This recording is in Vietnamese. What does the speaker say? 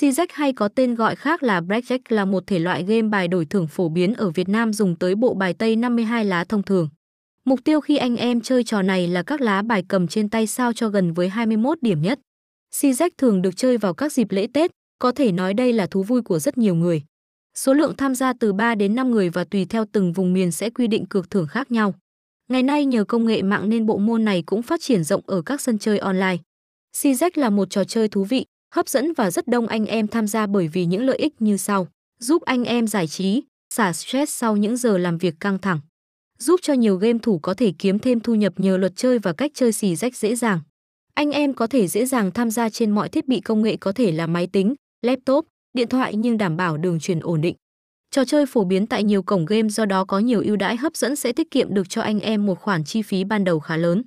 CZ hay có tên gọi khác là Blackjack là một thể loại game bài đổi thưởng phổ biến ở Việt Nam dùng tới bộ bài tây 52 lá thông thường. Mục tiêu khi anh em chơi trò này là các lá bài cầm trên tay sao cho gần với 21 điểm nhất. CZ thường được chơi vào các dịp lễ Tết, có thể nói đây là thú vui của rất nhiều người. Số lượng tham gia từ 3 đến 5 người và tùy theo từng vùng miền sẽ quy định cược thưởng khác nhau. Ngày nay nhờ công nghệ mạng nên bộ môn này cũng phát triển rộng ở các sân chơi online. CZ là một trò chơi thú vị, hấp dẫn và rất đông anh em tham gia bởi vì những lợi ích như sau: giúp anh em giải trí, xả stress sau những giờ làm việc căng thẳng, giúp cho nhiều game thủ có thể kiếm thêm thu nhập nhờ luật chơi và cách chơi xì rách dễ dàng. Anh em có thể dễ dàng tham gia trên mọi thiết bị công nghệ có thể là máy tính, laptop, điện thoại nhưng đảm bảo đường truyền ổn định. Trò chơi phổ biến tại nhiều cổng game do đó có nhiều ưu đãi hấp dẫn sẽ tiết kiệm được cho anh em một khoản chi phí ban đầu khá lớn.